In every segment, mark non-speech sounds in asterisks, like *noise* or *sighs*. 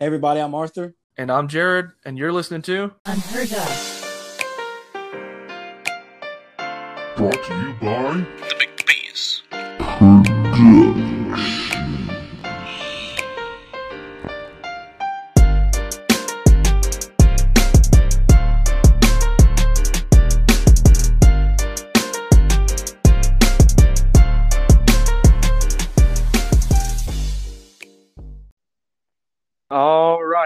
Hey everybody, I'm Arthur. And I'm Jared, and you're listening to Unheard of. Brought to you by The Big Bees.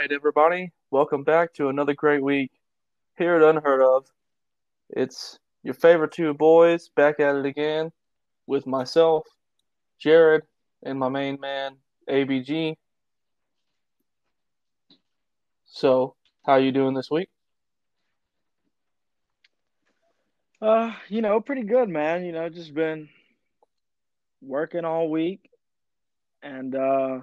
Right, everybody. Welcome back to another great week here at Unheard of. It's your favorite two boys back at it again with myself, Jared, and my main man, ABG. So, how you doing this week? Uh, you know, pretty good, man. You know, just been working all week and uh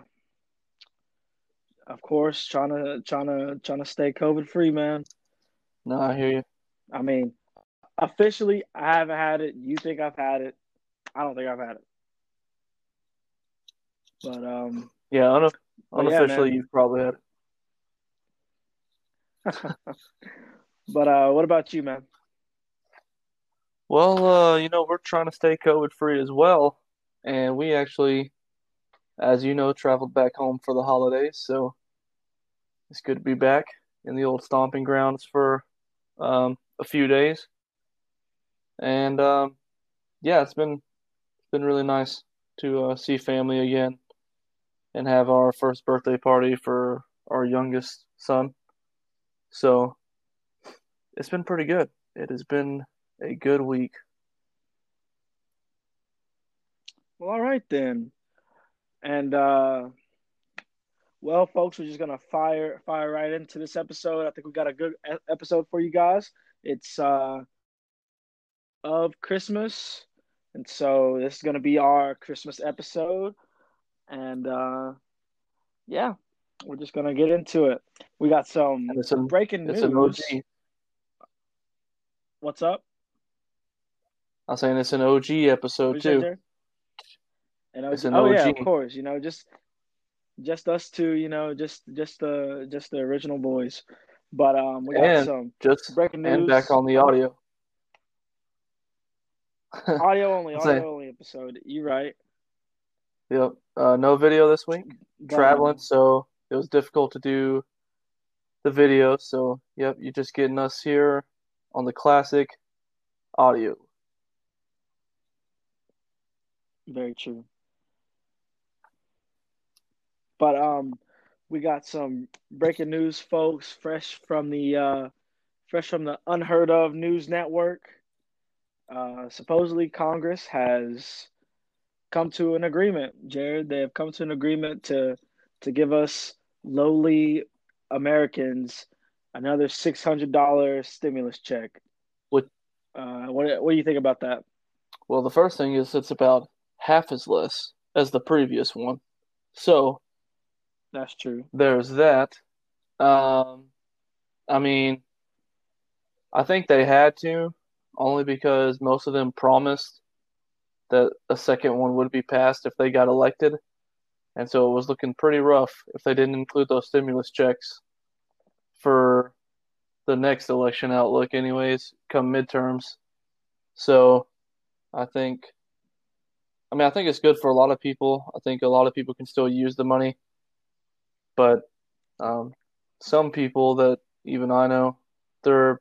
of course trying to trying to trying to stay COVID free, man. No, I hear you. I mean, officially I haven't had it. You think I've had it. I don't think I've had it. But um Yeah, yeah, unofficially, man. you've probably had it. *laughs* but uh what about you, man? Well, uh, you know, we're trying to stay COVID free as well. And we actually, as you know, traveled back home for the holidays. So it's good to be back in the old stomping grounds for um, a few days. And um, yeah, it's been it's been really nice to uh, see family again and have our first birthday party for our youngest son. So it's been pretty good. It has been a good week. Well, all right then. And uh well, folks, we're just gonna fire fire right into this episode. I think we got a good episode for you guys. It's uh of Christmas, and so this is gonna be our Christmas episode. And uh yeah, we're just gonna get into it. We got some an breaking news. an OG. What's up? I'm saying it's an OG episode What'd you say, too. Jared? And It's OG an oh yeah, OG. of course. You know, just just us two. You know, just just the just the original boys. But um, we got And some Just breaking news. and back on the audio. *laughs* audio only, I'm saying- audio only episode. You right? Yep. Uh, no video this week. Traveling, so it was difficult to do the video. So yep, you're just getting us here on the classic audio. Very true. But um, we got some breaking news, folks, fresh from the uh, fresh from the Unheard of News Network. Uh, supposedly, Congress has come to an agreement. Jared, they have come to an agreement to to give us lowly Americans another six hundred dollar stimulus check. What- Uh, what what do you think about that? Well, the first thing is it's about half as less as the previous one. So That's true. there's that. Um, I mean, I think they had to, only because most of them promised that a second one would be passed if they got elected. And so it was looking pretty rough if they didn't include those stimulus checks for the next election outlook, anyways, come midterms. So I think, I mean, I think it's good for a lot of people. I think a lot of people can still use the money but um, some people that even I know, their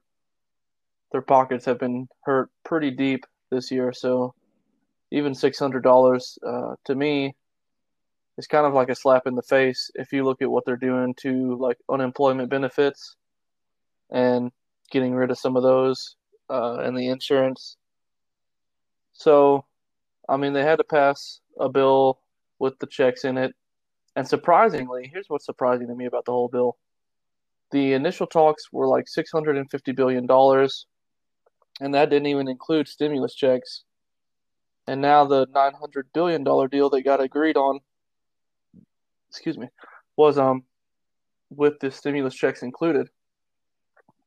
their pockets have been hurt pretty deep this year. So even six hundred dollars uh, to me is kind of like a slap in the face if you look at what they're doing to like unemployment benefits and getting rid of some of those uh, and the insurance. So, I mean, they had to pass a bill with the checks in it and surprisingly, here's what's surprising to me about the whole bill. The initial talks were like $650 billion, and that didn't even include stimulus checks. And now the $900 billion deal they got agreed on, excuse me, was um with the stimulus checks included.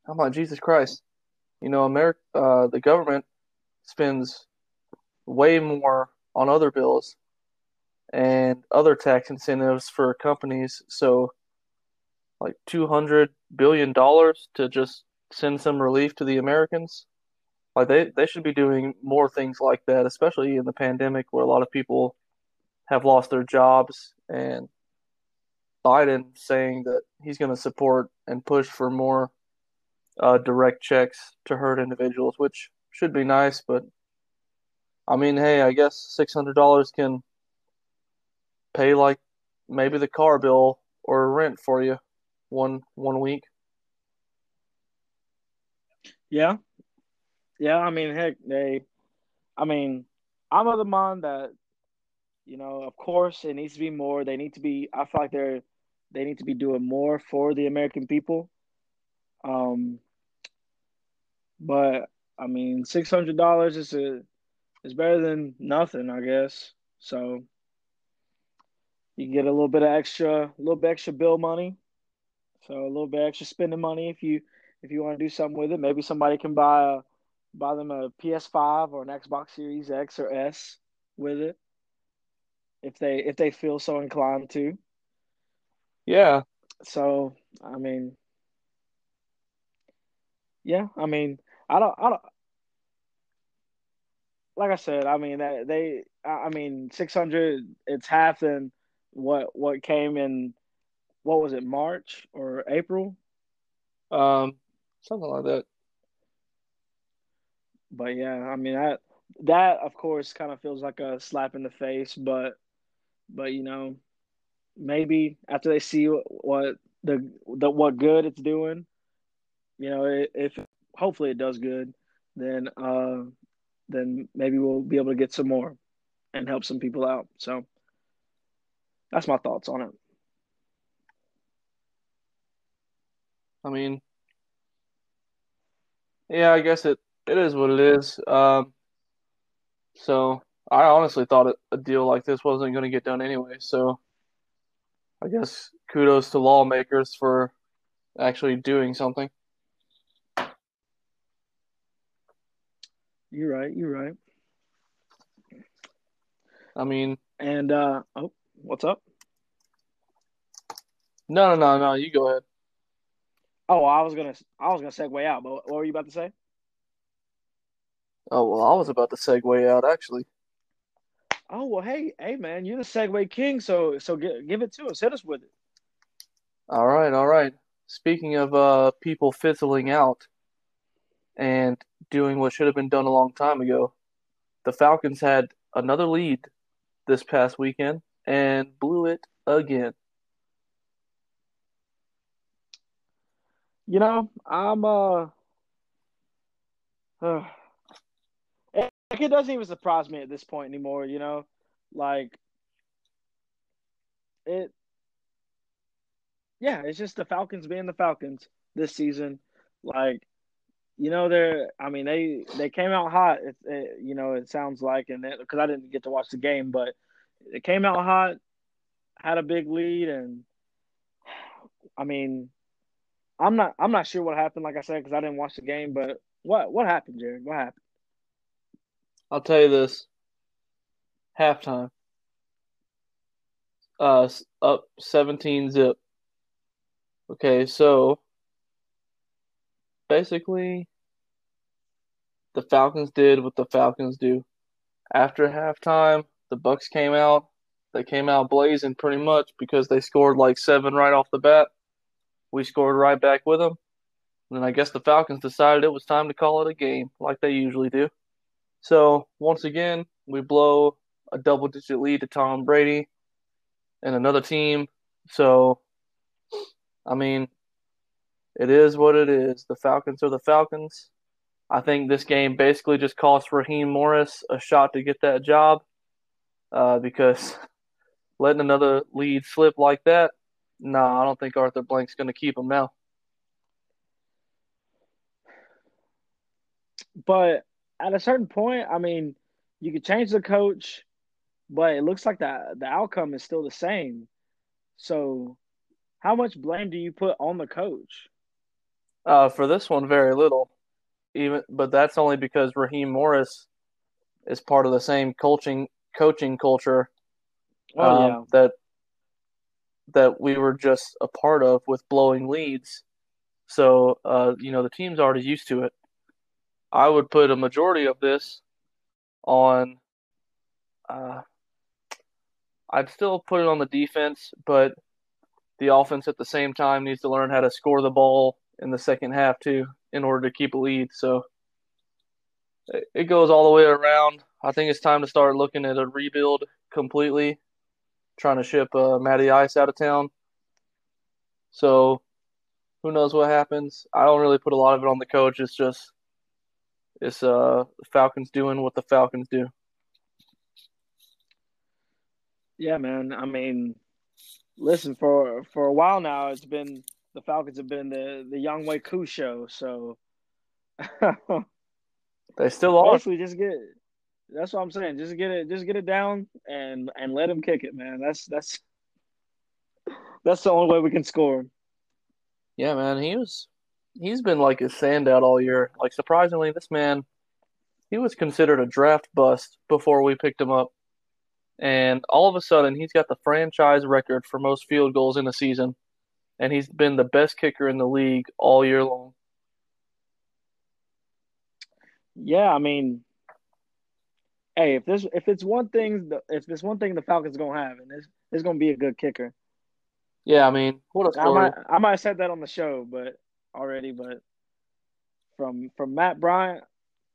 I'm like, Jesus Christ. You know, America, uh, the government spends way more on other bills and other tax incentives for companies. So like two hundred billion dollars to just send some relief to the Americans. Like they, they should be doing more things like that, especially in the pandemic where a lot of people have lost their jobs and Biden saying that he's going to support and push for more uh, direct checks to hurt individuals, which should be nice. But I mean, hey, I guess six hundred dollars can pay like maybe the car bill or rent for you one one week. Yeah, yeah. I mean, heck, they. I mean, I'm of the mind that, you know, of course, it needs to be more. They need to be. I feel like they're they need to be doing more for the American people. Um, but I mean, six hundred dollars is a is better than nothing, I guess. So you get a little bit of extra, a little bit extra bill money. So a little bit extra spending money if you if you want to do something with it. Maybe somebody can buy a buy them a PS5 or an Xbox Series X or S with it if they if they feel so inclined to. Yeah. So I mean, yeah, I mean, I don't, I don't. Like I said, I mean, that they, I mean, six hundred. It's half than what what came in. What was it, March or April? Um, something like that. But yeah, I mean that that of course kind of feels like a slap in the face, but but you know, maybe after they see what the the what good it's doing, you know, if hopefully it does good, then uh, then maybe we'll be able to get some more and help some people out. So that's my thoughts on it. I mean, yeah, I guess it, it is what it is. Um, so I honestly thought a deal like this wasn't going to get done anyway. So I guess kudos to lawmakers for actually doing something. You're right. You're right. I mean, and uh, oh, what's up? No, no, no, no. You go ahead. Oh, I was gonna, I was gonna segue out, but what were you about to say? Oh well, I was about to segue out actually. Oh well, hey, hey, man, you're the Segue King, so so give, give it to us, hit us with it. All right, all right. Speaking of uh, people fizzling out and doing what should have been done a long time ago, the Falcons had another lead this past weekend and blew it again. You know, I'm uh, uh *sighs* like it doesn't even surprise me at this point anymore. You know, like it. Yeah, it's just the Falcons being the Falcons this season. Like, you know, they're. I mean, they they came out hot. It, it you know, it sounds like, and because I didn't get to watch the game, but it came out hot, had a big lead, and I mean, I'm not I'm not sure what happened. Like I said, because I didn't watch the game, but what what happened, Jared? What happened? I'll tell you this. Halftime. Uh, up 17 zip. Okay, so basically, the Falcons did what the Falcons do. After halftime, the Bucs came out. They came out blazing pretty much because they scored like seven right off the bat. We scored right back with them. And then I guess the Falcons decided it was time to call it a game, like they usually do. So once again, we blow a double digit lead to Tom Brady and another team. So, I mean, it is what it is. The Falcons are the Falcons. I think this game basically just cost Raheem Morris a shot to get that job uh, because letting another lead slip like that, nah, I don't think Arthur Blank's going to keep him now. But at a certain point, I mean, you could change the coach, but it looks like the the outcome is still the same. So, how much blame do you put on the coach? Uh, for this one, very little. Even, but that's only because Raheem Morris is part of the same coaching coaching culture oh, um, yeah. that that we were just a part of with blowing leads. So, uh, you know, the team's already used to it. I would put a majority of this on. Uh, I'd still put it on the defense, but the offense at the same time needs to learn how to score the ball in the second half too in order to keep a lead. So it goes all the way around. I think it's time to start looking at a rebuild completely, trying to ship uh, Matty Ice out of town. So who knows what happens? I don't really put a lot of it on the coach. It's just it's uh the Falcons doing what the Falcons do. Yeah, man. I mean, listen for for a while now. It's been the Falcons have been the the Younghoe Koo show. So *laughs* they still are. Basically, just get. That's what I'm saying. Just get it. Just get it down and and let him kick it, man. That's that's that's the only way we can score. Yeah, man. He was. He's been like a standout all year. Like surprisingly, this man, he was considered a draft bust before we picked him up. And all of a sudden, he's got the franchise record for most field goals in a season and he's been the best kicker in the league all year long. Yeah, I mean, hey, if this if it's one thing if there's one thing the Falcons gonna have, and it's it's gonna be a good kicker. Yeah, I mean, what a story. I might I might have said that on the show, but already, but from from Matt Bryant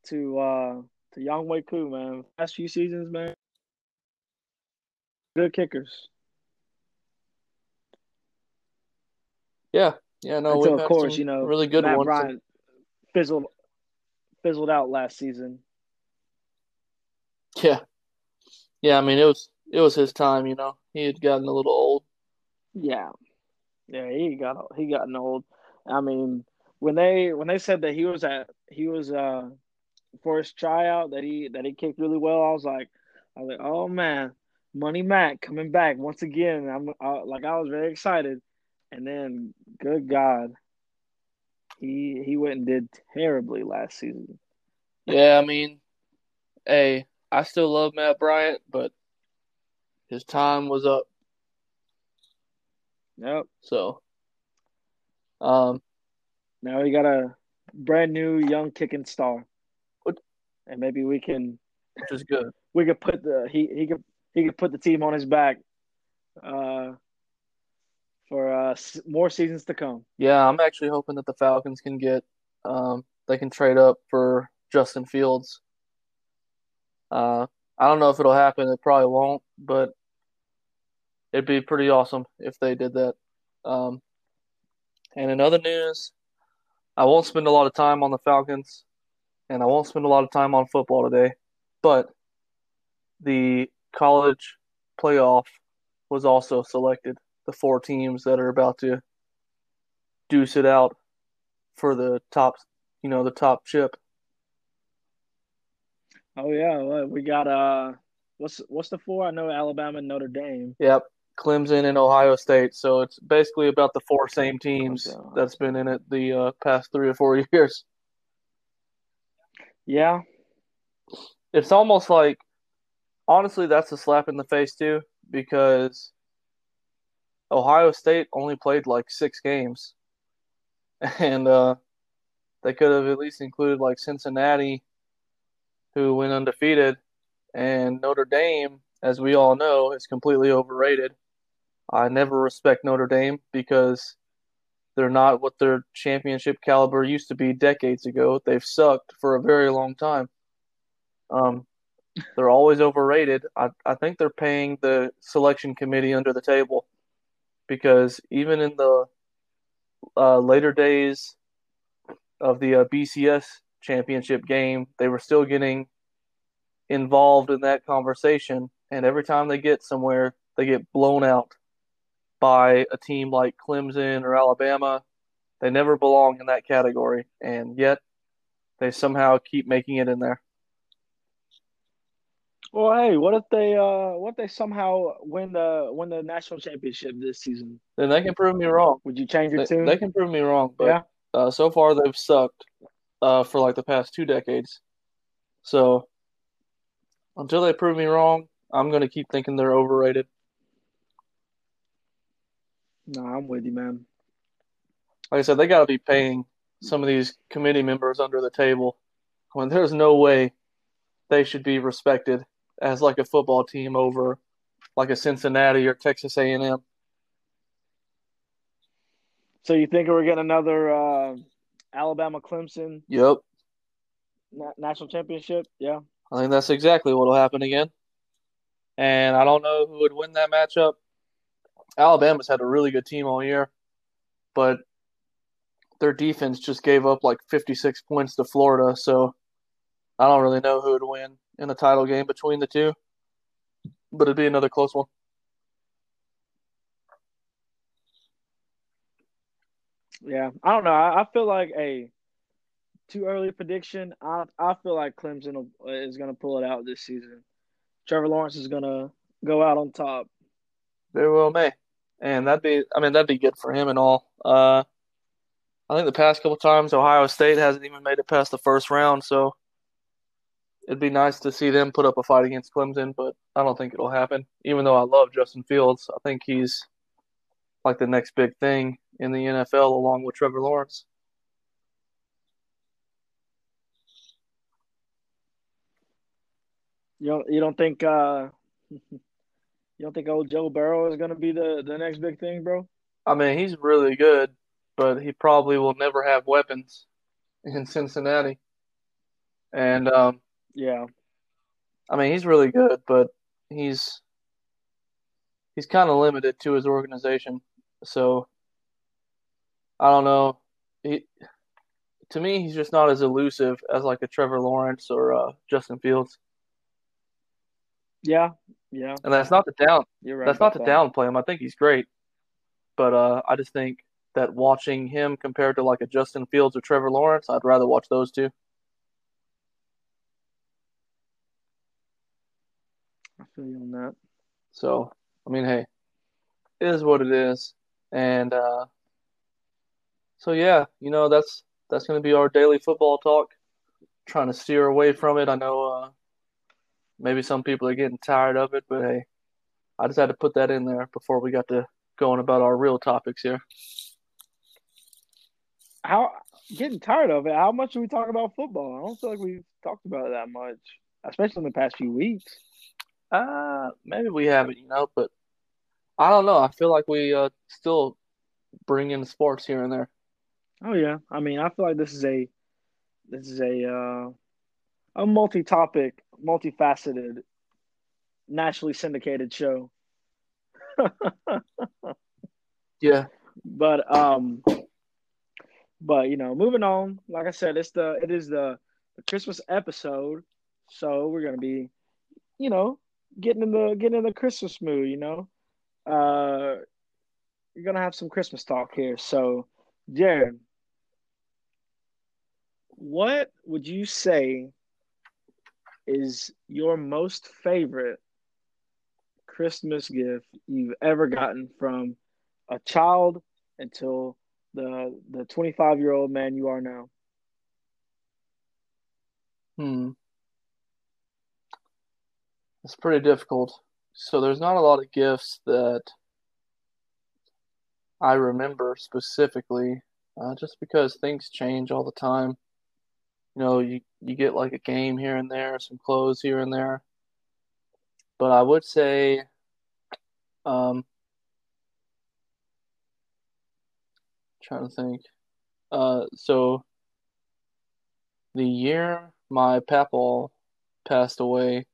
to uh to Younghoe Koo, man, last few seasons, man, good kickers. Yeah, yeah, no. Until of course, you know, really good Matt ones. Bryant fizzled fizzled out last season. Yeah, yeah. I mean, it was it was his time. You know, he had gotten a little old. Yeah, yeah. He got he gotten old. I mean, when they when they said that he was at he was uh for his tryout that he that he kicked really well, I was like, I was like, oh man, Money Matt coming back once again. I'm uh, like I was very excited. And then, good God, he he went and did terribly last season. Yeah, I mean, hey, I still love Matt Bryant, but his time was up. Yep. So, um, now we got a brand new young kicking star, what? and maybe we can, which is good. *laughs* We could put the he he could he could put the team on his back. Uh, for uh, more seasons to come. Yeah, I'm actually hoping that the Falcons can get um, they can trade up for Justin Fields. Uh, I don't know if it'll happen. It probably won't, but it'd be pretty awesome if they did that. Um, and in other news, I won't spend a lot of time on the Falcons, and I won't spend a lot of time on football today, but the college playoff was also selected the four teams that are about to deuce it out for the top, you know, the top chip. Oh yeah, well, we got uh, what's what's the four? I know Alabama and Notre Dame. Yep, Clemson and Ohio State. So it's basically about the four same teams okay. that's been in it the uh, past three or four *laughs* years. Yeah, it's almost like, honestly, that's a slap in the face too, because Ohio State only played like six games, *laughs* and uh, they could have at least included like Cincinnati, who went undefeated, and Notre Dame, as we all know, is completely overrated. I never respect Notre Dame because they're not what their championship caliber used to be decades ago. They've sucked for a very long time. Um, they're always overrated. I, I think they're paying the selection committee under the table because even in the uh, later days of the uh, BCS championship game, they were still getting involved in that conversation. And every time they get somewhere, they get blown out by a team like Clemson or Alabama. They never belong in that category, and yet they somehow keep making it in there. Well, hey, what if they uh what if they somehow win the win the national championship this season? Then they can prove me wrong. Would you change your they, tune? They can prove me wrong, but yeah. uh, so far they've sucked uh, for like the past two decades. So until they prove me wrong, I'm going to keep thinking they're overrated. No, I'm with you, man. Like I said, they got to be paying some of these committee members under the table when there's no way they should be respected as like a football team over like a Cincinnati or Texas A&M. So you think we're getting another uh, Alabama Clemson Yep, na- national championship? Yeah. I think that's exactly what will happen again. And I don't know who would win that matchup. Alabama's had a really good team all year, but their defense just gave up like 56 points to Florida, so I don't really know who would win in a title game between the two. But it'd be another close one. Yeah. I don't know. I, I feel like a too early prediction. I I feel like Clemson will, is going to pull it out this season. Trevor Lawrence is going to go out on top. Very well may. And that'd be I mean that'd be good for him and all. Uh I think the past couple times Ohio State hasn't even made it past the first round, so it'd be nice to see them put up a fight against Clemson, but I don't think it'll happen. Even though I love Justin Fields, I think he's like the next big thing in the NFL along with Trevor Lawrence. You don't you don't think uh *laughs* you don't think old Joe Burrow is going to be the the next big thing, bro? I mean, he's really good, but he probably will never have weapons in Cincinnati. And um, Yeah. I mean, he's really good, but he's he's kind of limited to his organization. So I don't know. He to me, he's just not as elusive as like a Trevor Lawrence or uh, Justin Fields. Yeah. Yeah. And that's not the down. You're right. That's not to about downplay him. I think he's great, but uh, I just think that watching him compared to like a Justin Fields or Trevor Lawrence, I'd rather watch those two. I feel you on that. So I mean, hey, it is what it is, and uh, so yeah, you know that's that's going to be our daily football talk. Trying to steer away from it. I know uh, maybe some people are getting tired of it, but hey, I just had to put that in there before we got to going about our real topics here. How getting tired of it? How much do we talk about football? I don't feel like we've talked about it that much, especially in the past few weeks. Uh, maybe we haven't, you know, but I don't know. I feel like we uh, still bring in sports here and there. Oh yeah, I mean, I feel like this is a this is a uh, a multi-topic, multifaceted, nationally syndicated show. *laughs* Yeah, but um, but you know, moving on. Like I said, it's the it is the, the Christmas episode, so we're gonna be, you know, getting in the getting in the Christmas mood. You know, uh, you're gonna have some Christmas talk here. So, Jared, what would you say is your most favorite Christmas gift you've ever gotten from a child until the the 25 year old man you are now? hmm. It's pretty difficult. So there's not a lot of gifts that I remember specifically, uh, just because things change all the time. You know, you you get like a game here and there, some clothes here and there. But I would say, um, trying to think. Uh, so the year my papal passed away,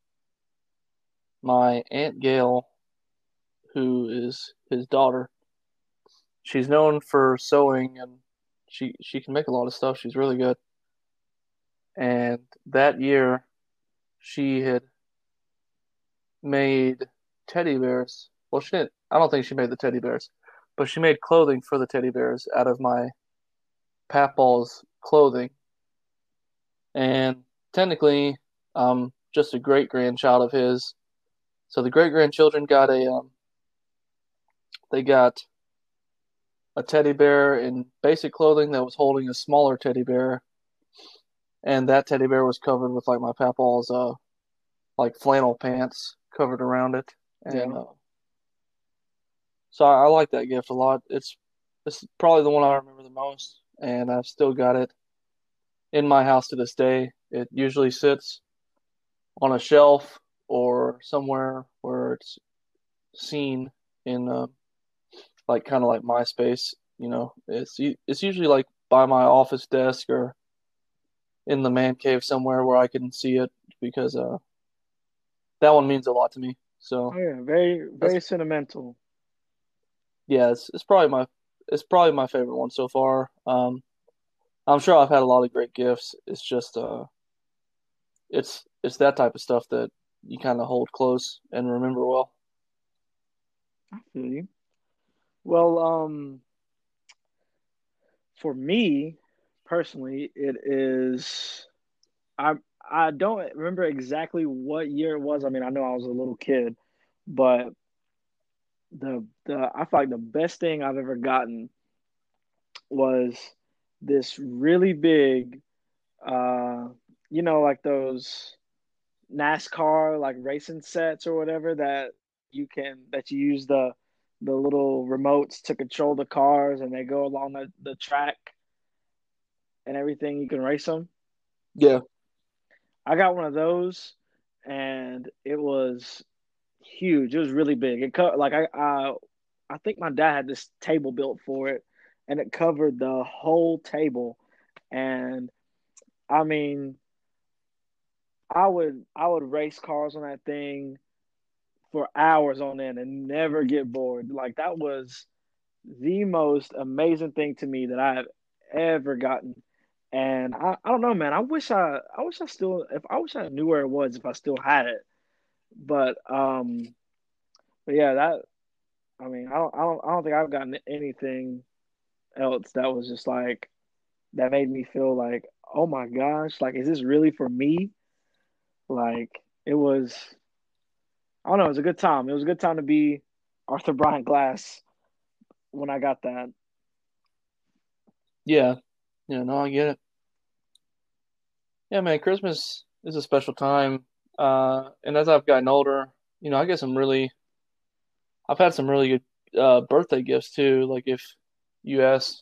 my Aunt Gail, who is his daughter, she's known for sewing and she she can make a lot of stuff. She's really good. And that year, she had made teddy bears. Well, she didn't. I don't think she made the teddy bears, but she made clothing for the teddy bears out of my Papal's clothing. And technically, um, just a great grandchild of his. So the great grandchildren got a um, they got a teddy bear in basic clothing that was holding a smaller teddy bear, and that teddy bear was covered with like my Papal's uh, like flannel pants covered around it, and Yeah. uh, so I, I like that gift a lot. It's it's probably the one I remember the most, and I've still got it in my house to this day. It usually sits on a shelf or somewhere where it's seen in uh, like kind of like my space. You know, it's it's usually like by my office desk or in the man cave somewhere where I can see it because uh, that one means a lot to me. So Oh yeah, very very sentimental. yeah, it's it's probably my it's probably my favorite one so far. Um, I'm sure I've had a lot of great gifts. It's just uh, it's it's that type of stuff that you kind of hold close and remember well. I feel you. Well, um, for me personally, it is. I I don't remember exactly what year it was. I mean, I know I was a little kid, but the the I feel like the best thing I've ever gotten was this really big, uh, you know, like those NASCAR like racing sets or whatever that you can that you use the the little remotes to control the cars and they go along the, the track and everything you can race them Yeah, i got one of those and it was huge. It was really big. It cut like i i i think my dad had this table built for it and it covered the whole table. And i mean i would i would race cars on that thing for hours on end and never get bored. Like that was the most amazing thing to me that I have ever gotten. And I, I don't know, man. I wish I I wish I still if I wish I knew where it was if I still had it. But um but yeah, that I mean I don't I don't I don't think I've gotten anything else that was just like that made me feel like, oh my gosh, like is this really for me? Like it was I don't know. It was a good time. It was a good time to be Arthur Bryant Glass when I got that. yeah, yeah. No, I get it. Yeah, man. Christmas is a special time. Uh, and as I've gotten older, you know, I get some really, I've had some really good uh, birthday gifts too. Like if you ask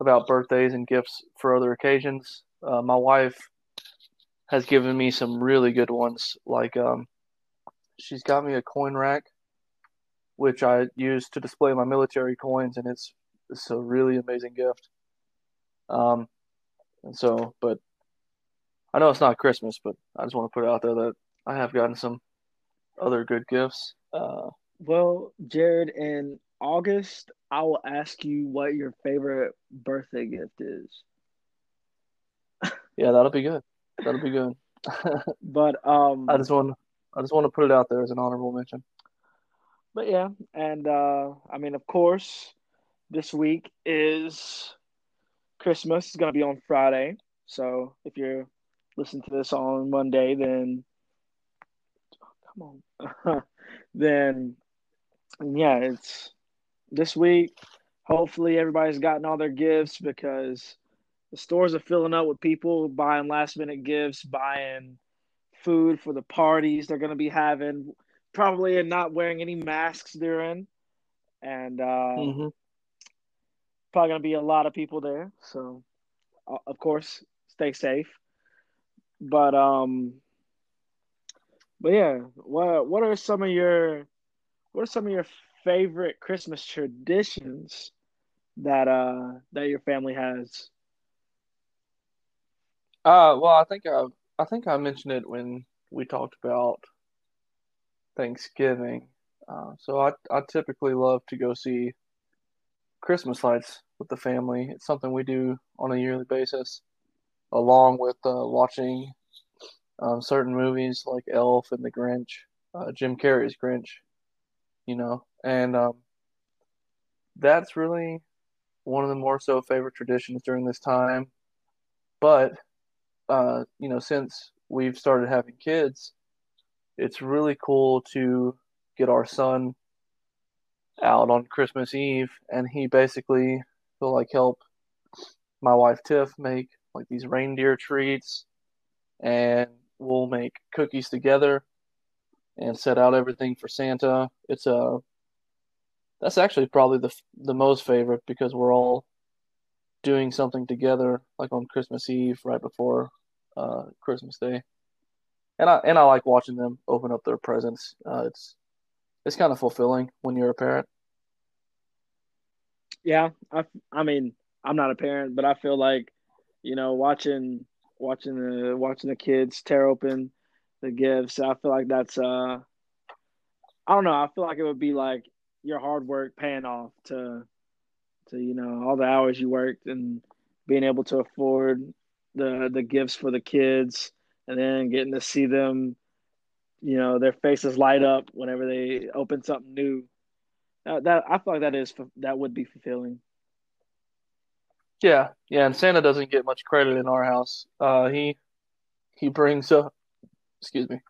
about birthdays and gifts for other occasions, uh, my wife has given me some really good ones. Like um, she's got me a coin rack, which I use to display my military coins, and it's it's a really amazing gift. Um, and so, but I know it's not Christmas, but I just want to put it out there that I have gotten some other good gifts. Uh, Well, Jared, in August, I will ask you what your favorite birthday gift is. yeah, that'll be good. That'll be good. *laughs* But um, I just want I just want to put it out there as an honorable mention. but yeah, and uh, I mean, of course, this week is Christmas. is gonna be on Friday, so if you're listening to this on Monday, then come on, *laughs* then yeah, it's this week. Hopefully, everybody's gotten all their gifts because the stores are filling up with people buying last minute gifts, buying food for the parties they're going to be having, probably and not wearing any masks during. And uh, hmm probably going to be a lot of people there. So, uh, of course, stay safe. But um, but yeah, what what are some of your what are some of your favorite Christmas traditions that uh that your family has? Uh, well, I think I I think I mentioned it when we talked about Thanksgiving. Uh, so I I typically love to go see Christmas lights with the family. It's something we do on a yearly basis, along with uh, watching um, certain movies like Elf and The Grinch, uh, Jim Carrey's Grinch, you know, and um, that's really one of the more so favorite traditions during this time. But uh, you know, since we've started having kids, it's really cool to get our son out on Christmas Eve, and he basically will like help my wife Tiff make like these reindeer treats, and we'll make cookies together and set out everything for Santa. It's a That's actually probably the the most favorite because we're all doing something together, like on Christmas Eve, right before uh, Christmas Day, and I and I like watching them open up their presents. Uh, it's it's kind of fulfilling when you're a parent. Yeah, I, I mean, I'm not a parent, but I feel like, you know, watching watching the watching the kids tear open the gifts, I feel like that's uh, I don't know, I feel like it would be like your hard work paying off to to you know all the hours you worked and being able to afford the the gifts for the kids and then getting to see them you know their faces light up whenever they open something new. That, that i feel like that is that would be fulfilling. Yeah yeah and santa doesn't get much credit in our house. Uh he he brings up excuse me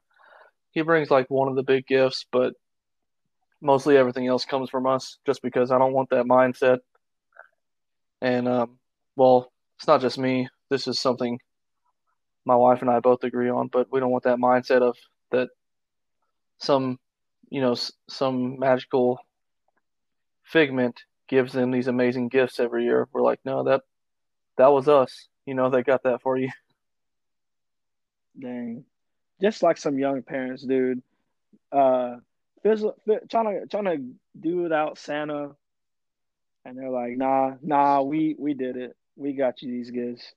he brings like one of the big gifts but mostly everything else comes from us just because i don't want that mindset. And um, well, it's not just me. This is something my wife and I both agree on, but we don't want that mindset of that some, you know, some magical figment gives them these amazing gifts every year. We're like, no, that that was us. You know, they got that for you. *laughs* Dang, just like some young parents, dude. Uh, trying to trying to do without Santa and they're like, "Nah, nah, we we did it. We got you these gifts."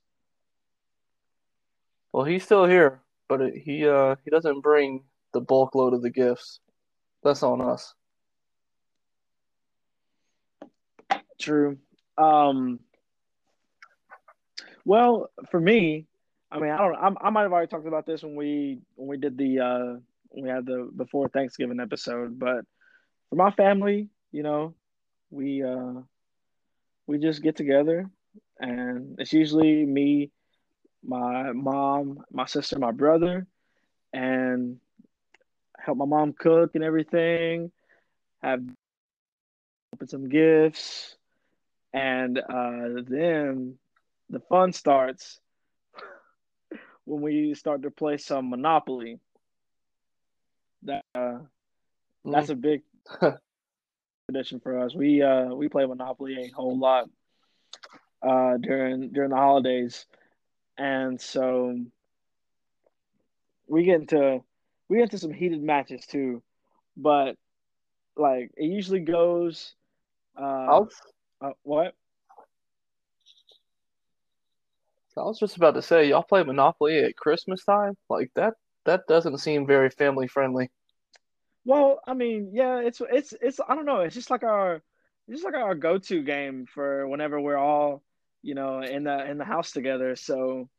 Well, he's still here, but it, he uh he doesn't bring the bulk load of the gifts. That's on us. True. Um. Well, for me, I mean, I don't. I, I might have already talked about this when we when we did the uh we had the before Thanksgiving episode, but for my family, you know, we uh we just get together and it's usually me, my mom, my sister, my brother, and help my mom cook and everything. Have open some gifts, and uh, then the fun starts *laughs* when we start to play some Monopoly. That uh, that's mm. a big *laughs* tradition for us. We uh we play Monopoly a whole lot uh during during the holidays. And so we get into we get into some heated matches too. But like it usually goes uh, uh what? I was just about to say, y'all play Monopoly at Christmas time? Like that that doesn't seem very family friendly. Well, I mean, yeah, it's it's it's I don't know, it's just like our it's just like our go-to game for whenever we're all, you know, in the in the house together. So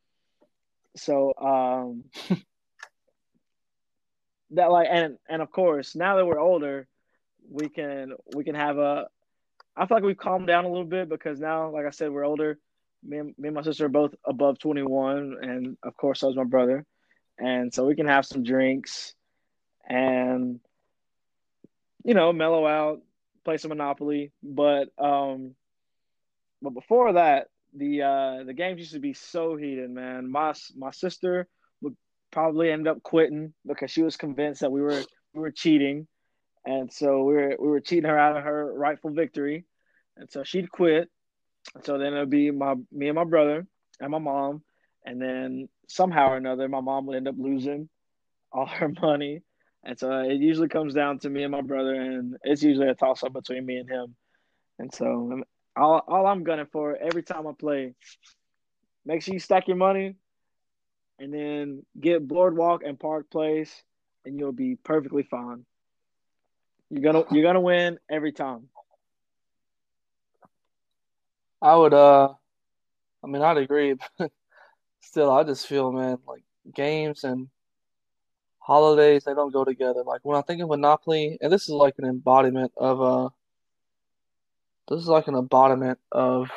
so um *laughs* that like and and of course, now that we're older, we can we can have a I feel like we've calmed down a little bit because now, like I said, we're older. Me and, me and my sister are both above 21, and of course, so is my brother. And so we can have some drinks and you know, mellow out, play some Monopoly. But um, but before that, the uh, the games used to be so heated, man. My my sister probably end up quitting because she was convinced that we were we were cheating, and so we were we were cheating her out of her rightful victory, and so she'd quit. And so then it'd be my me and my brother and my mom, and then somehow or another, my mom would end up losing all her *laughs* money, and so it usually comes down to me and my brother, and it's usually a toss up between me and him. And so all, all I'm gunning for every time I play, make sure you stack your money and then get Boardwalk and Park Place, and you'll be perfectly fine. You're gonna you're gonna win every time. *laughs* I would uh I mean I'd agree, *laughs* but still I just feel man like games and holidays they don't go together. Like when I think of Monopoly, and this is like an embodiment of uh this is like an embodiment of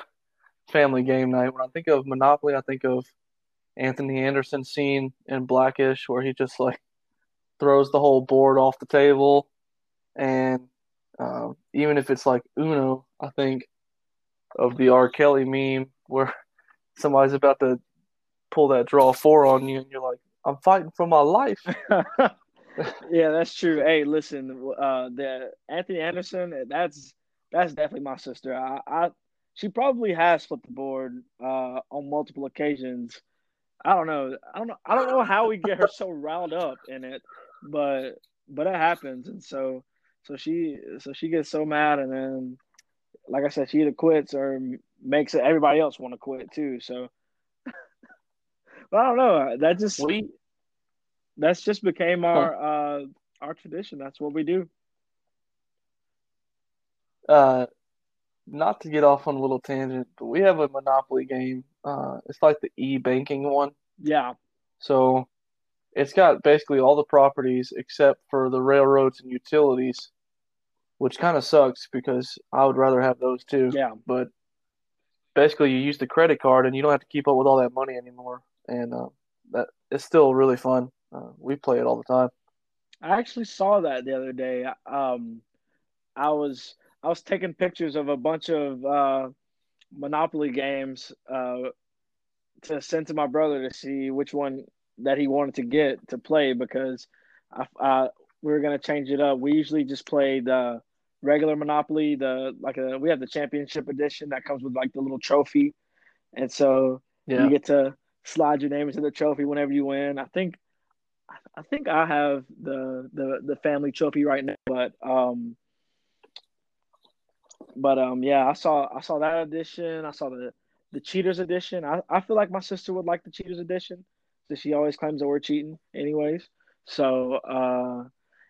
family game night. When I think of Monopoly, I think of Anthony Anderson scene in Black-ish where he just like throws the whole board off the table, and um, even if it's like Uno, I think of the R. Kelly meme where *laughs* somebody's about to pull that draw four on you, and you're like, I'm fighting for my life. *laughs* yeah, that's true. Hey, listen, uh, the Anthony Anderson, that's that's definitely my sister. I, I she probably has flipped the board uh, on multiple occasions. I don't know. I don't know. I don't know how we get her so riled up in it, but but it happens, and so so she so she gets so mad, and then like I said, she either quits or makes everybody else want to quit too. So, *laughs* but I don't know. That just We that's just became our uh our tradition. That's what we do. uh not to get off on a little tangent, but we have a Monopoly game. Uh it's like the e-banking one. Yeah, So it's got basically all the properties except for the railroads and utilities, which kind of sucks because I would rather have those too. yeah. But basically, you use the credit card and you don't have to keep up with all that money anymore, and uh, that it's still really fun. Uh, we play it all the time. I actually saw that the other day. Um, I was I was taking pictures of a bunch of uh, Monopoly games uh, to send to my brother to see which one that he wanted to get to play because I, uh, we were gonna change it up. We usually just play the regular Monopoly, the like a, we have the championship edition that comes with like the little trophy, and so Yeah, you get to slide your name into the trophy whenever you win. I think I think I have the the the family trophy right now, but um but um yeah, I saw I saw that edition. I saw the the cheaters edition. I, I feel like my sister would like the cheaters edition. So she always claims that we're cheating anyways. So uh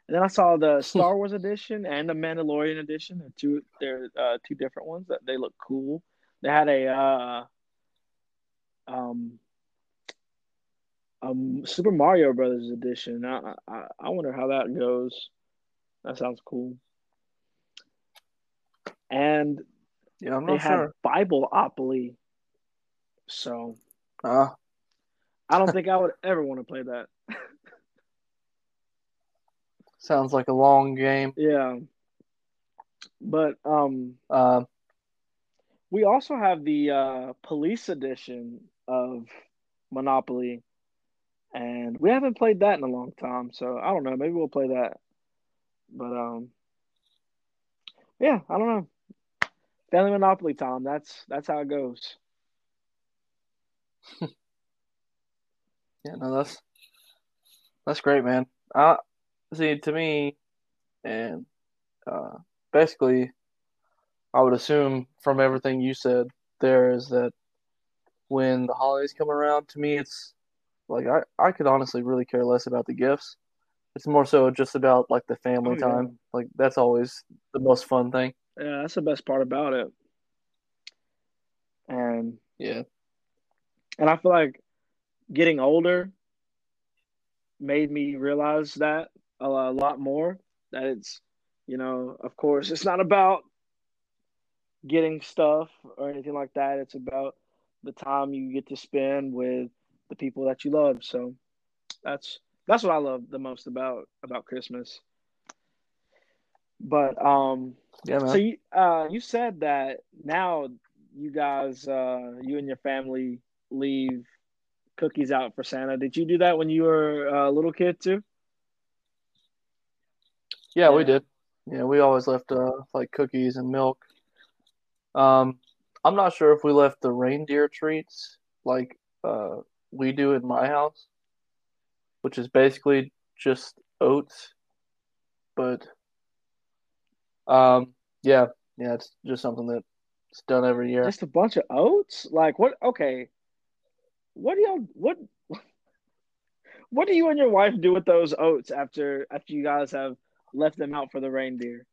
and then I saw the *laughs* Star Wars edition and the Mandalorian edition. They're two they're uh two different ones that they look cool. They had a uh um um Super Mario Brothers edition. I I, I wonder how that goes. That sounds cool. And yeah, I'm they not had sure. Bibleopoly. So Uh, I don't think I would ever want to play that. *laughs* sounds like a long game. Yeah. But um Uh, we also have the uh police edition of Monopoly. And we haven't played that in a long time, so I don't know. Maybe we'll play that. But um yeah, I don't know. Family Monopoly Tom. That's that's how it goes. yeah, no, that's that's great, man. Uh, see, to me, and uh, basically, I would assume from everything you said there is that when the holidays come around, to me, it's like I, I could honestly really care less about the gifts. It's more so just about like the family Oh, yeah. time. Like that's always the most fun thing. Yeah, that's the best part about it. And Yeah. and I feel like getting older made me realize that a, lot more that it's you know of course it's not about getting stuff or anything like that it's about the time you get to spend with the people that you love so that's that's what i love the most about about christmas but um Yeah, man. so you uh you said that now you guys uh you and your family leave cookies out for Santa. Did you do that when you were a little kid too? Yeah, we did. Yeah, we always left uh like cookies and milk. Um, I'm not sure if we left the reindeer treats like uh we do in my house, which is basically just oats. But um, yeah, yeah, it's just something that's done every year. Just a bunch of oats? Like what okay. What do y'all what *laughs* what do you and your wife do with those oats after after you guys have left them out for the reindeer?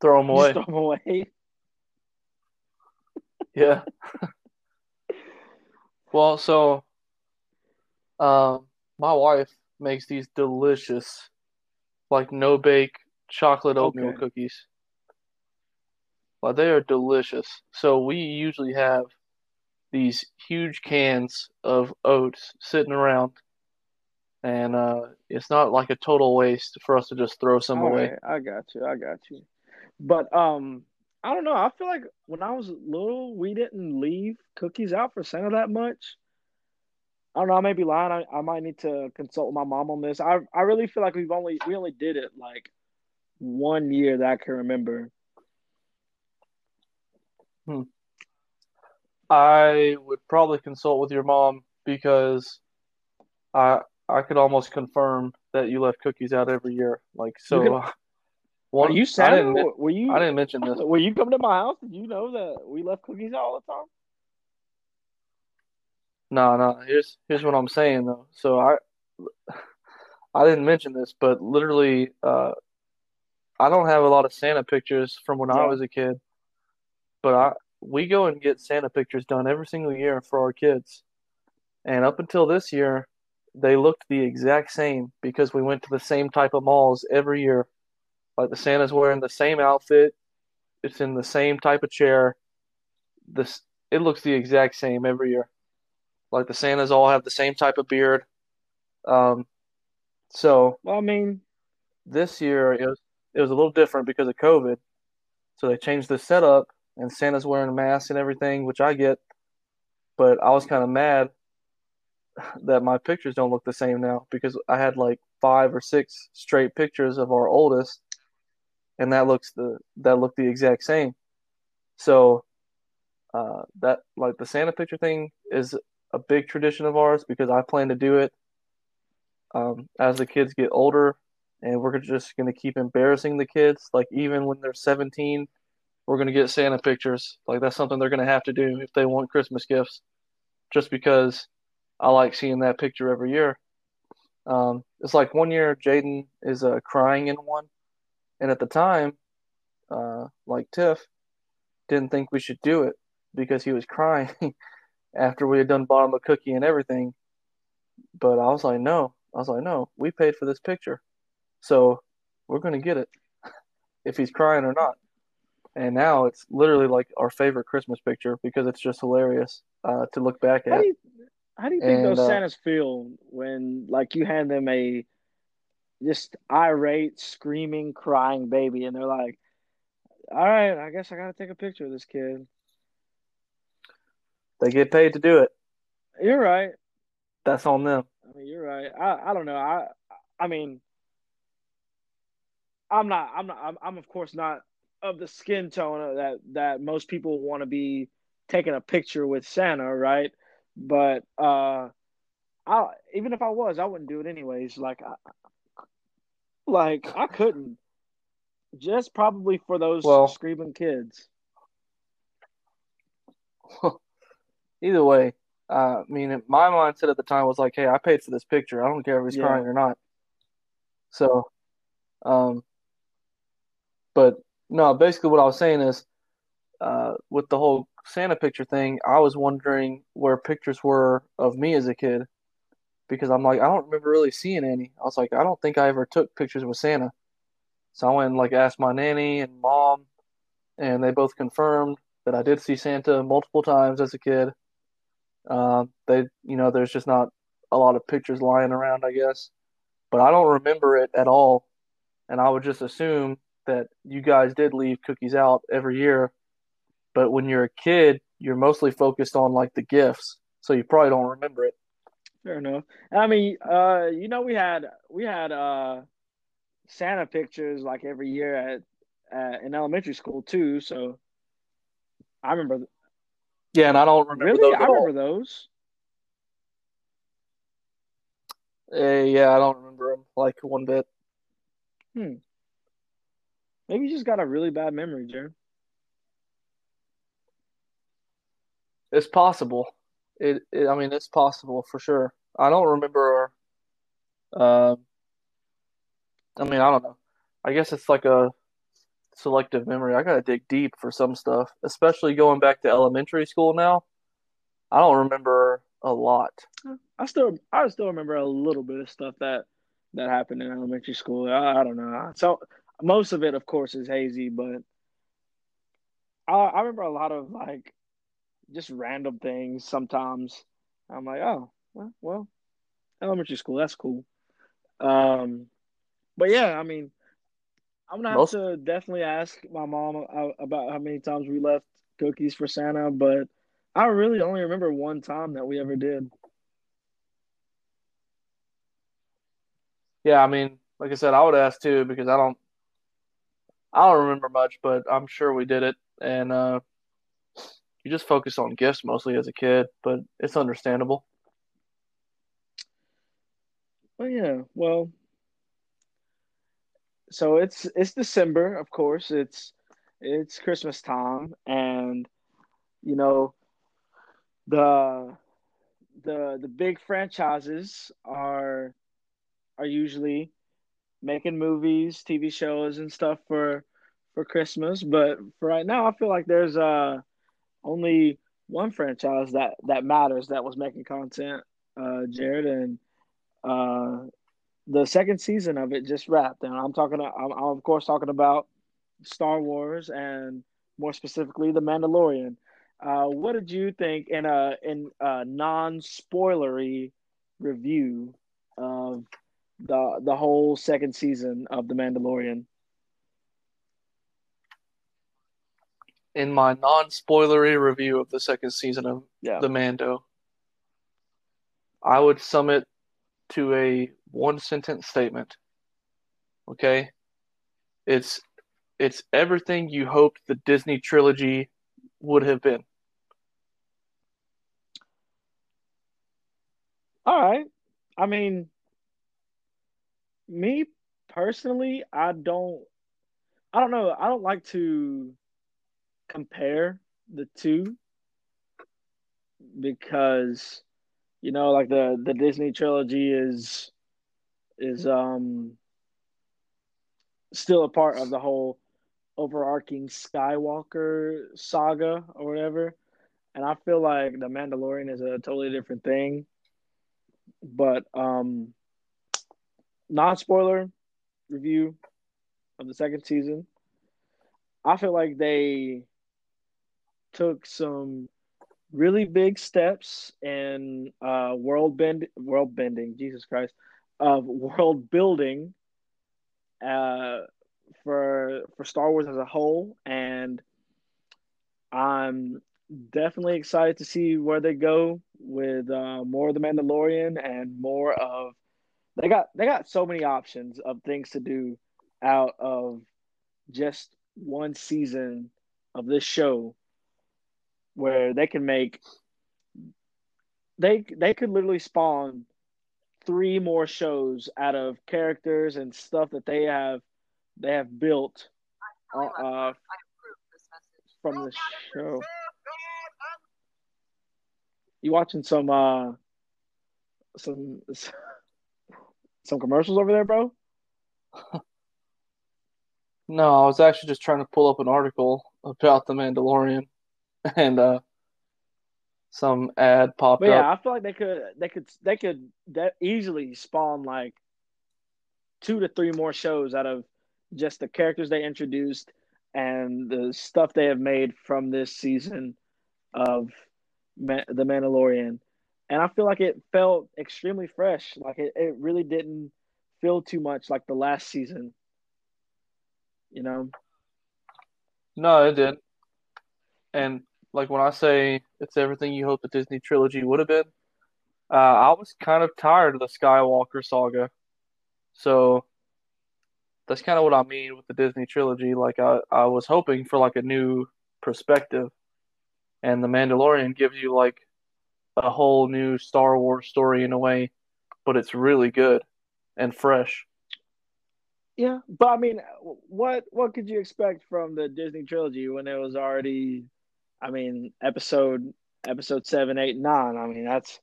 Throw them Just away. throw them away. *laughs* Yeah. Well, so um, my wife makes these delicious, like no bake chocolate oatmeal Okay. cookies. Well, they are delicious. So we usually have these huge cans of oats sitting around, and uh, it's not like a total waste for us to just throw some All away. right, I got you. I got you. But um, I don't know. I feel like when I was little, we didn't leave cookies out for Santa that much. I don't know. I may be lying. I, I might need to consult with my mom on this. I I really feel like we've only we only did it like one year that I can remember. Hmm. I would probably consult with your mom because I I could almost confirm that you left cookies out every year. Like so. You can- one, you didn't, Were you I didn't mention this. *laughs* were you coming to my house? Did you know that we left cookies out all the time? No, no. Here's here's what I'm saying though. So I I didn't mention this, but literally, uh, I don't have a lot of Santa pictures from when I was a kid. But I we go and get Santa pictures done every single year for our kids. And up until this year, they looked the exact same because we went to the same type of malls every year. Like the Santa's wearing the same outfit, it's in the same type of chair. This it looks the exact same every year. Like the Santas all have the same type of beard. Um, so Well, I mean, this year it was it was a little different because of COVID. So they changed the setup and Santa's wearing a mask and everything, which I get. But I was kind of mad that my pictures don't look the same now because I had like five or six straight pictures of our oldest and that looks the that looked the exact same. So uh, that like the Santa picture thing is a big tradition of ours because I plan to do it um, as the kids get older, and we're just going to keep embarrassing the kids. Like even when they're 17, we're going to get Santa pictures. Like that's something they're going to have to do if they want Christmas gifts, just because I like seeing that picture every year. Um, it's like one year Jaden is uh, crying in one, and at the time, uh, like Tiff didn't think we should do it because he was crying *laughs* after we had done bottom of cookie and everything. But I was like, no. I was like, no, we paid for this picture. So we're going to get it *laughs* if he's crying or not. And now it's literally like our favorite Christmas picture because it's just hilarious uh, to look back how at. do you how do you think And, those uh, Santas feel when like you hand them a just irate, screaming, crying baby, and they're like, "All right, I guess I got to take a picture of this kid." They get paid to do it. You're right. That's on them. I mean, you're right. I, I don't know. I I mean, I'm not. I'm not. I'm, I'm of course not of the skin tone that that most people want to be taking a picture with Santa, right? But uh, I even if I was, I wouldn't do it anyways. Like, I, like I couldn't. Just probably for those Well- screaming kids. *laughs* Either way, uh, I mean, my mindset at the time was like, hey, I paid for this picture. I don't care if he's Yeah. crying or not. So, um, but no, basically what I was saying is, uh, with the whole Santa picture thing, I was wondering where pictures were of me as a kid because I'm like, I don't remember really seeing any. I was like, I don't think I ever took pictures with Santa. So I went and like asked my nanny and mom, and they both confirmed that I did see Santa multiple times as a kid. Um, they, you know, there's just not a lot of pictures lying around, I guess, but I don't remember it at all. And I would just assume that you guys did leave cookies out every year. But when you're a kid, you're mostly focused on like the gifts, so you probably don't remember it. Fair enough. I mean, uh, you know, we had we had uh Santa pictures like every year at, at in elementary school too. So I remember. Yeah, and I don't remember Really, those I remember those. Eh, yeah, I don't remember them like one bit. Hmm. Maybe you just got a really bad memory, Jared. It's possible. It, it I mean, it's possible for sure. I don't remember. Um, I mean, I don't know. I guess it's like a selective memory. I gotta dig deep for some stuff, especially going back to elementary school now. I don't remember a lot. I still I still remember a little bit of stuff that that happened in elementary school. I, I don't know. So most of it, of course, is hazy, but I, I remember a lot of like just random things. Sometimes I'm like, oh, well, well elementary school, that's cool. Um, but yeah, I mean, I'm gonna have Most- to definitely ask my mom about how many times we left cookies for Santa, but I really only remember one time that we ever did. Yeah, I mean, like I said, I would ask too because I don't, I don't remember much, but I'm sure we did it. And uh, you just focus on gifts mostly as a kid, but it's understandable. Oh yeah, well, so it's it's December, of course. It's it's Christmas time, and you know the the the big franchises are are usually making movies, TV shows, and stuff for for Christmas. But for right now, I feel like there's uh only one franchise that that matters that was making content, uh, Jared, and uh, the second season of it just wrapped. And I'm talking, I'm, I'm of course talking about Star Wars and more specifically the Mandalorian. Uh, what did you think in a in a non spoilery review of the the whole second season of the Mandalorian? In my non spoilery review of the second season of Yeah. The Mando, I would sum it to a one sentence statement. Okay? It's it's everything you hoped the Disney trilogy would have been. All right. I mean, me personally, I don't I don't know. I don't like to compare the two because you know, like the the Disney trilogy is is um still a part of the whole overarching Skywalker saga or whatever. And I feel like the Mandalorian is a totally different thing. But um non spoiler review of the second season. I feel like they took some really big steps in uh, world bend world bending jesus christ of world building uh, for for star wars as a whole. And i'm definitely excited to see where they go with uh, more of the mandalorian and more of they got they got so many options of things to do out of just one season of this show where they can make they they could literally spawn three more shows out of characters and stuff that they have they have built uh, uh, from the show. You watching some uh some *laughs* some commercials over there, bro? *laughs* No, I was actually just trying to pull up an article about the Mandalorian *laughs* and uh some ad popped But yeah, up. I feel like they could they could they could that easily spawn like two to three more shows out of just the characters they introduced and the stuff they have made from this season of Ma- the Mandalorian. And I feel like it felt extremely fresh. Like it, it really didn't feel too much like the last season. You know? No, it didn't, And like when I say it's everything you hope the Disney trilogy would have been, uh, I was kind of tired of the Skywalker saga. So that's kind of what I mean with the Disney trilogy. Like I, I was hoping for like a new perspective. And the Mandalorian gives you like a whole new Star Wars story in a way, but it's really good and fresh. Yeah, but I mean, what what could you expect from the Disney trilogy when it was already, I mean, episode episode seven, eight, nine. I mean, that's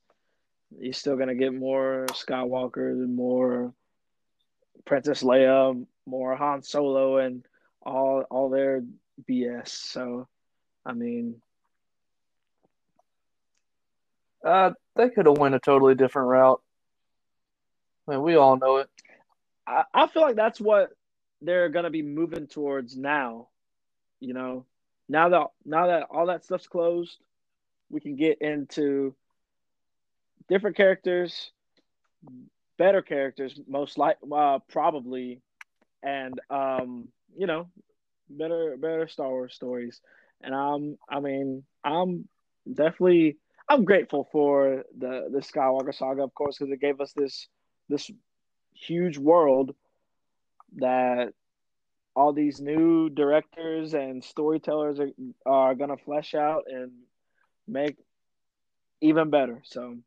you're still gonna get more Skywalker and more Princess Leia, more Han Solo, and all all their BS. So, I mean, Uh, they could have went a totally different route. I mean, we all know it. I, I feel like that's what they're gonna be moving towards now. You know, now that now that all that stuff's closed, we can get into different characters, better characters, most like uh, probably, and um, you know, better better Star Wars stories. And I'm I mean, I'm definitely I'm grateful for the the Skywalker saga, of course, because it gave us this this huge world that all these new directors and storytellers are, are gonna flesh out and make even better. So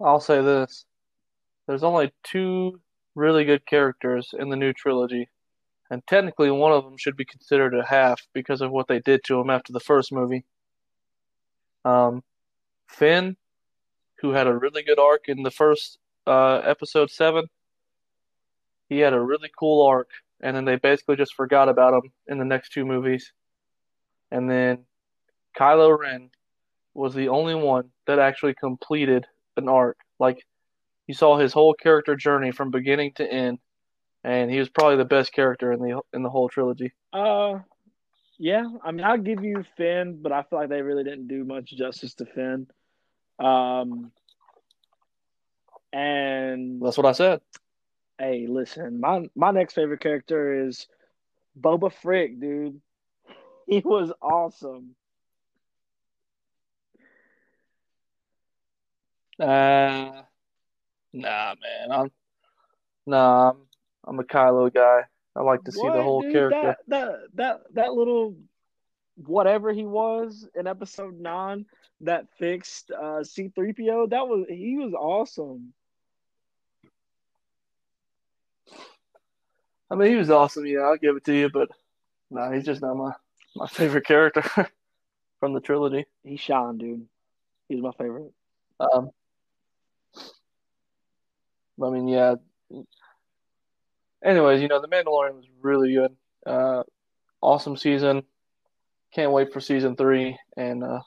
I'll say this. There's only two really good characters in the new trilogy, and technically one of them should be considered a half because of what they did to him after the first movie. Um, Finn, who had a really good arc in the first uh, episode seven, he had a really cool arc, and then they basically just forgot about him in the next two movies. And then Kylo Ren was the only one that actually completed an arc. Like you saw his whole character journey from beginning to end, and he was probably the best character in the in the whole trilogy. Uh, yeah. I mean, I'll give you Finn, but I feel like they really didn't do much justice to Finn. Um, and That's what I said. Hey, listen, my my next favorite character is Babu Frik, dude. *laughs* He was awesome. Uh, nah, man. I'm nah. I'm, I'm a Kylo guy. I like to see the whole dude? character. That, that that that little whatever he was in episode nine that fixed uh C3PO, that was he was awesome. I mean, he was awesome. Yeah, I'll give it to you, but nah, he's just not my my favorite character *laughs* from the trilogy. He shined, dude. He's my favorite. Um, I mean, yeah. Anyways, you know, The Mandalorian was really good. Uh, awesome season. Can't wait for season three, and uh,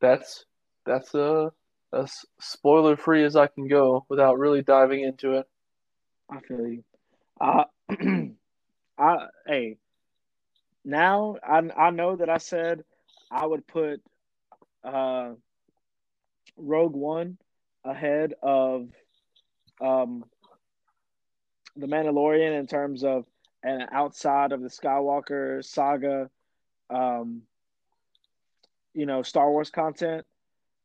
that's that's uh, as spoiler free as I can go without really diving into it. I feel you. Uh, *clears throat* I hey, now I I know that I said I would put uh Rogue One ahead of um the Mandalorian in terms of and outside of the Skywalker saga, um, you know, Star Wars content.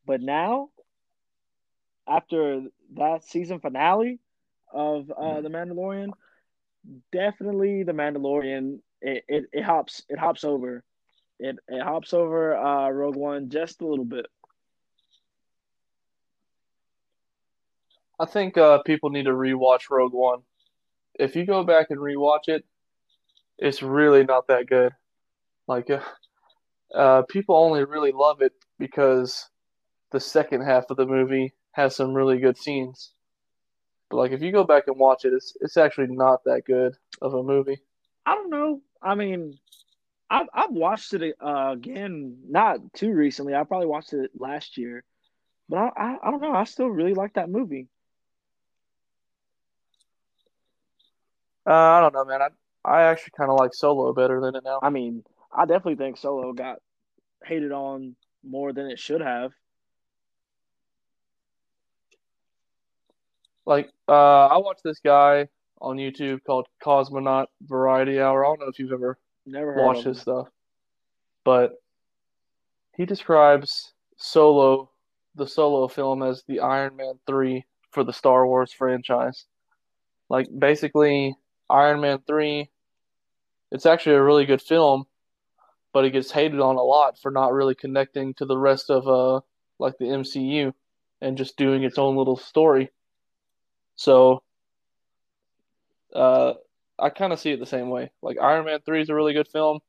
But now, after that season finale of uh, the Mandalorian, definitely the Mandalorian. It, it, it hops it hops over, it it hops over uh, Rogue One just a little bit. I think uh, people need to rewatch Rogue One. If you go back and rewatch it, it's really not that good. Like, uh, uh, people only really love it because the second half of the movie has some really good scenes. But like, if you go back and watch it, it's it's actually not that good of a movie. I don't know. I mean, I've I've watched it uh, again, not too recently. I probably watched it last year, but I, I I don't know. I still really like that movie. Uh, I don't know, man. I I actually kind of like Solo better than it now. I mean, I definitely think Solo got hated on more than it should have. Like, uh, I watched this guy on YouTube called Cosmonaut Variety Hour. I don't know if you've ever Never watched his stuff, but he describes Solo, the Solo film, as the Iron Man 3 for the Star Wars franchise. Like, basically, Iron Man 3, it's actually a really good film, but it gets hated on a lot for not really connecting to the rest of, uh, like the MCU and just doing its own little story. So, uh, I kind of see it the same way. Like Iron Man 3 is a really good film.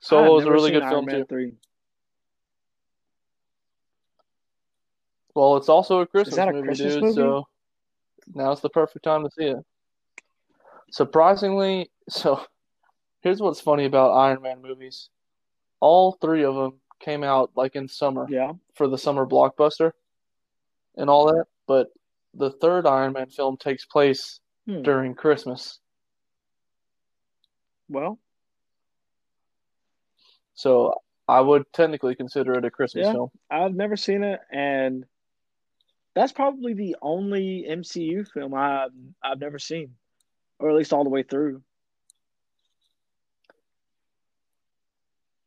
Solo is a really good Iron film Man too. Three. Well, it's also a Christmas a movie, Christmas dude. movie? So now's the perfect time to see it. Surprisingly, *laughs* so here's what's funny about Iron Man movies. All three of them came out like in summer Yeah. for the summer blockbuster and all that, but the third Iron Man film takes place Hmm. during Christmas. Well, So I would technically consider it a Christmas Yeah. film. I've never seen it, and that's probably the only MCU film I've I've never seen, or at least all the way through.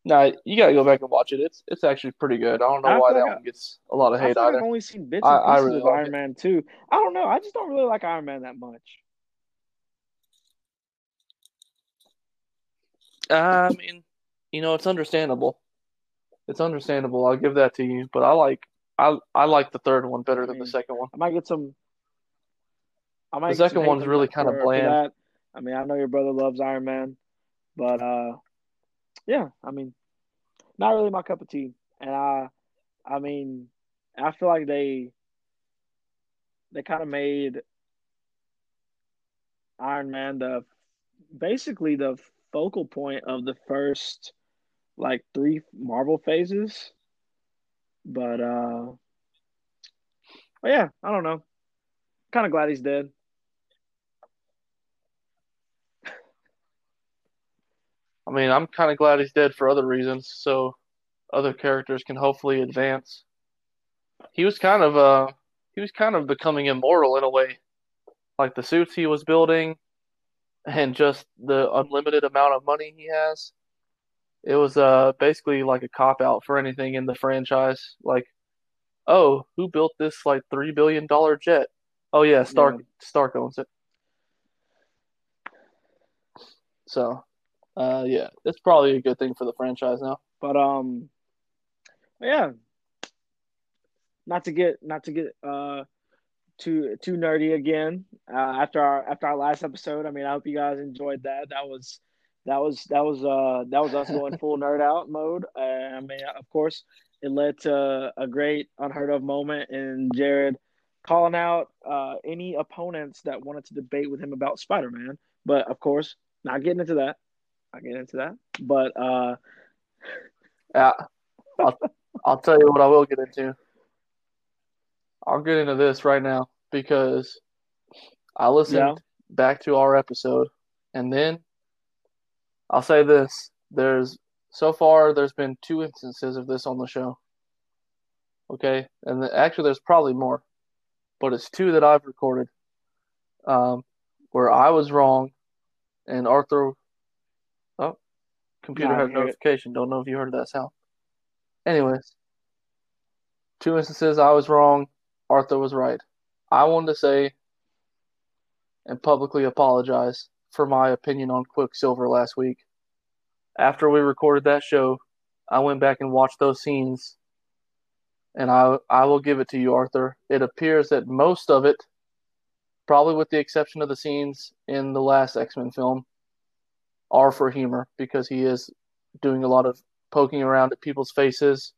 No, you gotta go back and watch it. It's it's actually pretty good. I don't know I why that I- one gets a lot of hate either. I've only seen bits I- I really of like Iron it. Man too. I don't know. I just don't really like Iron Man that much. I mean, you know, it's understandable. It's understandable. I'll give that to you. But I like I I like the third one better I than the second one. I might get some. I might The second one's really kinda for- for bland. I mean, I know your brother loves Iron Man, but uh, yeah, I mean, not really my cup of tea. And I, I mean, I feel like they, they kind of made Iron Man the, basically the focal point of the first, like three Marvel phases. But uh, but yeah, I don't know. Kind of glad he's dead. I mean, I'm kind of glad he's dead for other reasons, so other characters can hopefully advance. He was kind of uh he was kind of becoming immortal in a way. Like the suits he was building and just the unlimited amount of money he has. It was uh basically like a cop out for anything in the franchise. Like, oh, who built this like three billion dollar jet? Oh yeah, Stark Yeah. Stark owns it. So, uh yeah, it's probably a good thing for the franchise now. But um, yeah. Not to get not to get uh too too nerdy again. Uh, after our after our last episode, I mean, I hope you guys enjoyed that. That was that was that was uh that was us going full nerd out mode. Uh, I mean, of course, it led to a great unheard of moment in Jared calling out uh any opponents that wanted to debate with him about Spider Man. But of course, not getting into that. Not get into that. But uh, Yeah, I'll, I'll tell you what I will get into. I'll get into this right now because I listened Yeah. back to our episode, and then I'll say this: there's so far there's been two instances of this on the show. Okay, and the, actually there's probably more, but it's two that I've recorded, um, where I was wrong, and Arthur. Computer No, had a it. notification. Don't know if you heard that sound. Anyways, two instances I was wrong, Arthur was right. I wanted to say and publicly apologize for my opinion on Quicksilver last week. After we recorded that show, I went back and watched those scenes, and I I will give it to you, Arthur. It appears that most of it, probably with the exception of the scenes in the last X Men film, are for humor because he is doing a lot of poking around at people's faces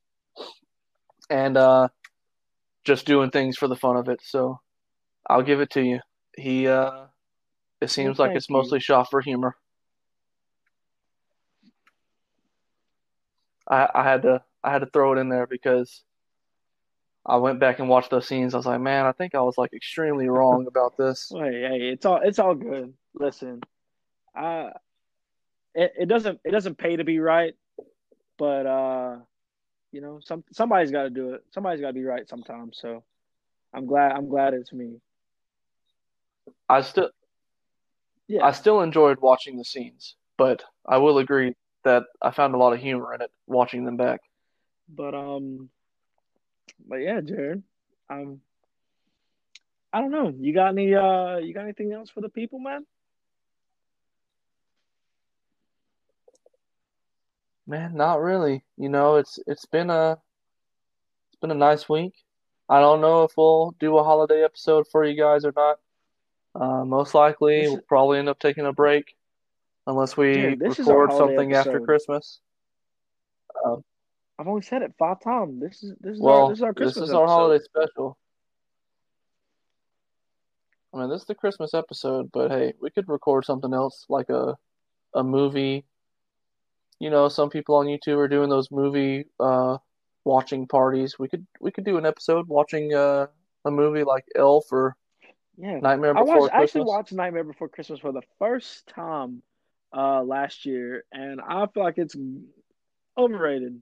and uh, just doing things for the fun of it. So I'll give it to you. He uh, it seems like it's you. mostly shot for humor. I I had to I had to throw it in there because I went back and watched those scenes. I was like, man, I think I was like extremely wrong about this. Hey, hey, it's all it's all good. Listen, I it, it doesn't it doesn't pay to be right, but uh, you know, some somebody's got to do it. Somebody's got to be right sometimes. So, I'm glad I'm glad it's me. I still Yeah, I still enjoyed watching the scenes, but I will agree that I found a lot of humor in it watching them back. but um, but yeah, Jared, um, I don't know. You got any uh, you got anything else for the people, man? Man, not really. You know, it's it's been a it's been a nice week. I don't know if we'll do a holiday episode for you guys or not. Uh, most likely, This we'll probably end up taking a break unless we Dude, is our record something after episode. Christmas. I've only said it five times. This is this is Well, our this is our Christmas this is our episode. holiday special. I mean, this is the Christmas episode, but hey, we could record something else like a a movie. You know, some people on YouTube are doing those movie uh watching parties. We could we could do an episode watching uh a movie like Elf or Yeah, Nightmare I Before watched I actually Christmas. watched Nightmare Before Christmas for the first time uh last year, and I feel like it's overrated.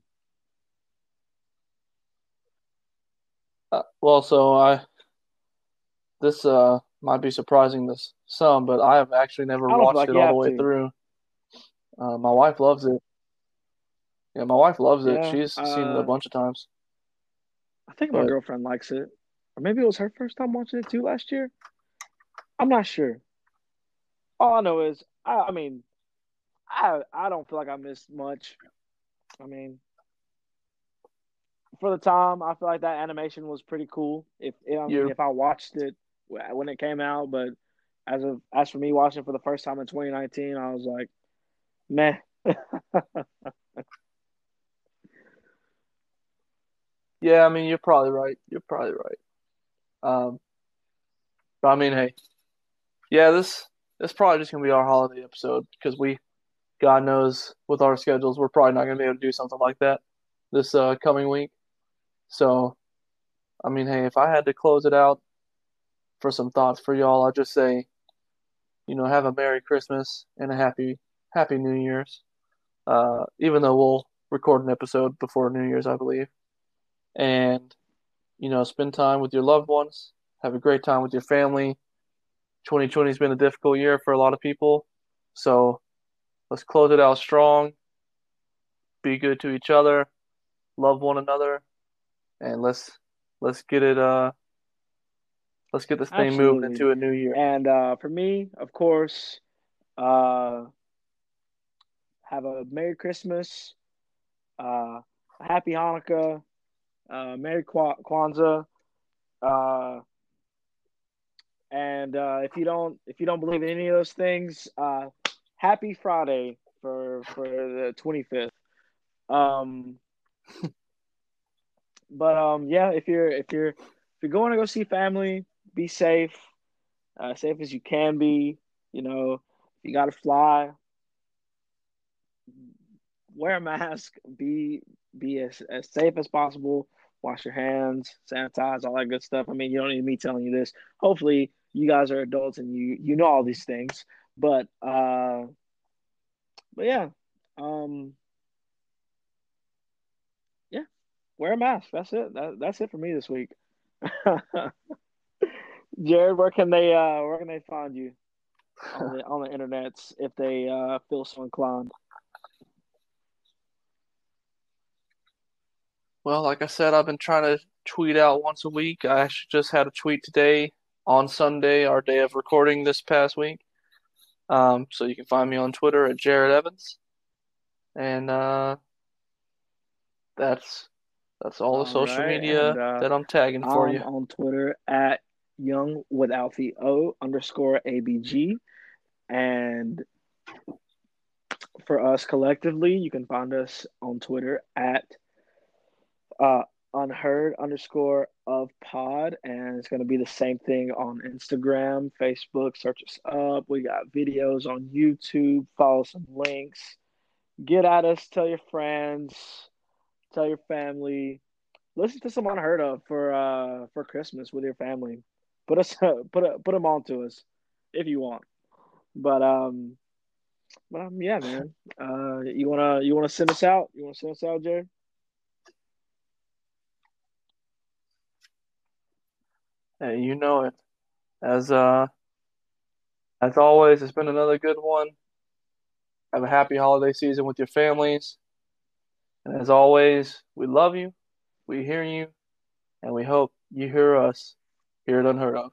Uh, well, so I this uh might be surprising to some, but I have actually never I watched like it all the way to. through. Uh, my wife loves it. Yeah, my wife loves it. Yeah, She's seen it uh, a bunch of times. I think my girlfriend likes it, or maybe it was her first time watching it too last year. I'm not sure. All I know is, I, I mean, I I don't feel like I missed much. I mean, for the time, I feel like that animation was pretty cool. If I mean, Yeah. if I watched it when it came out, but as of as for me watching it for the first time in 2019, I was like, meh. *laughs* Yeah, I mean, you're probably right. You're probably right. Um, but I mean, hey, yeah, this this probably just gonna be our holiday episode because we, God knows, with our schedules, we're probably not gonna be able to do something like that this uh, coming week. So, I mean, hey, if I had to close it out for some thoughts for y'all, I'd just say, you know, have a Merry Christmas and a happy Happy New Year's. Uh, even though we'll record an episode before New Year's, I believe and you know spend time with your loved ones have a great time with your family 2020 has been a difficult year for a lot of people so let's close it out strong be good to each other love one another and let's let's get it uh let's get this thing moving Absolutely. into a new year And uh, for me, of course, uh, have a Merry Christmas, uh, Happy Hanukkah, uh, Merry Kwa- Kwanzaa, uh, and uh, if you don't if you don't believe in any of those things, uh, Happy Friday for for the twenty fifth. Um, *laughs* but um, yeah, if you're if you're if you're going to go see family, be safe, uh, safe as you can be. You know, you got to fly, wear a mask. Be be as, as safe as possible. Wash your hands, sanitize, all that good stuff. I mean, you don't need me telling you this. Hopefully, you guys are adults and you you know all these things. But uh, but yeah, um, yeah, wear a mask. That's it. That, that's it for me this week. *laughs* Jared, where can they uh where can they find you on the on the internets if they uh feel so inclined? Well, like I said, I've been trying to tweet out once a week. I actually just had a tweet today on Sunday, our day of recording this past week. Um, so you can find me on Twitter at Jared Evans, and uh, that's that's all the All social right, media and, uh, that I'm tagging for I'm you. on Twitter at young with Alfie O underscore ABG. And for us collectively, you can find us on Twitter at uh, unheard underscore of pod. And it's going to be the same thing on Instagram, Facebook. Search us up. We got videos on YouTube. Follow some links. Get at us. Tell your friends. Tell your family listen to some unheard of for uh for Christmas with your family. Put us *laughs* put a, put them on to us if you want. But um, but um, yeah, man. Uh, you wanna you wanna send us out? You wanna send us out, Jared? Hey, you know it. As uh, as always, it's been another good one. Have a happy holiday season with your families. And as always, we love you, we hear you, and we hope you hear us here at Unheard of.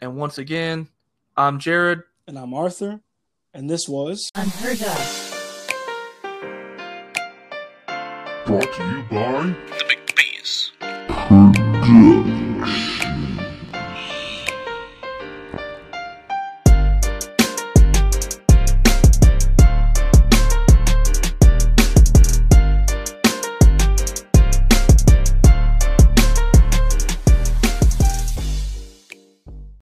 And once again, I'm Jared. And I'm Arthur, and this was Unheard of. Brought to you by The Big Bees. Good.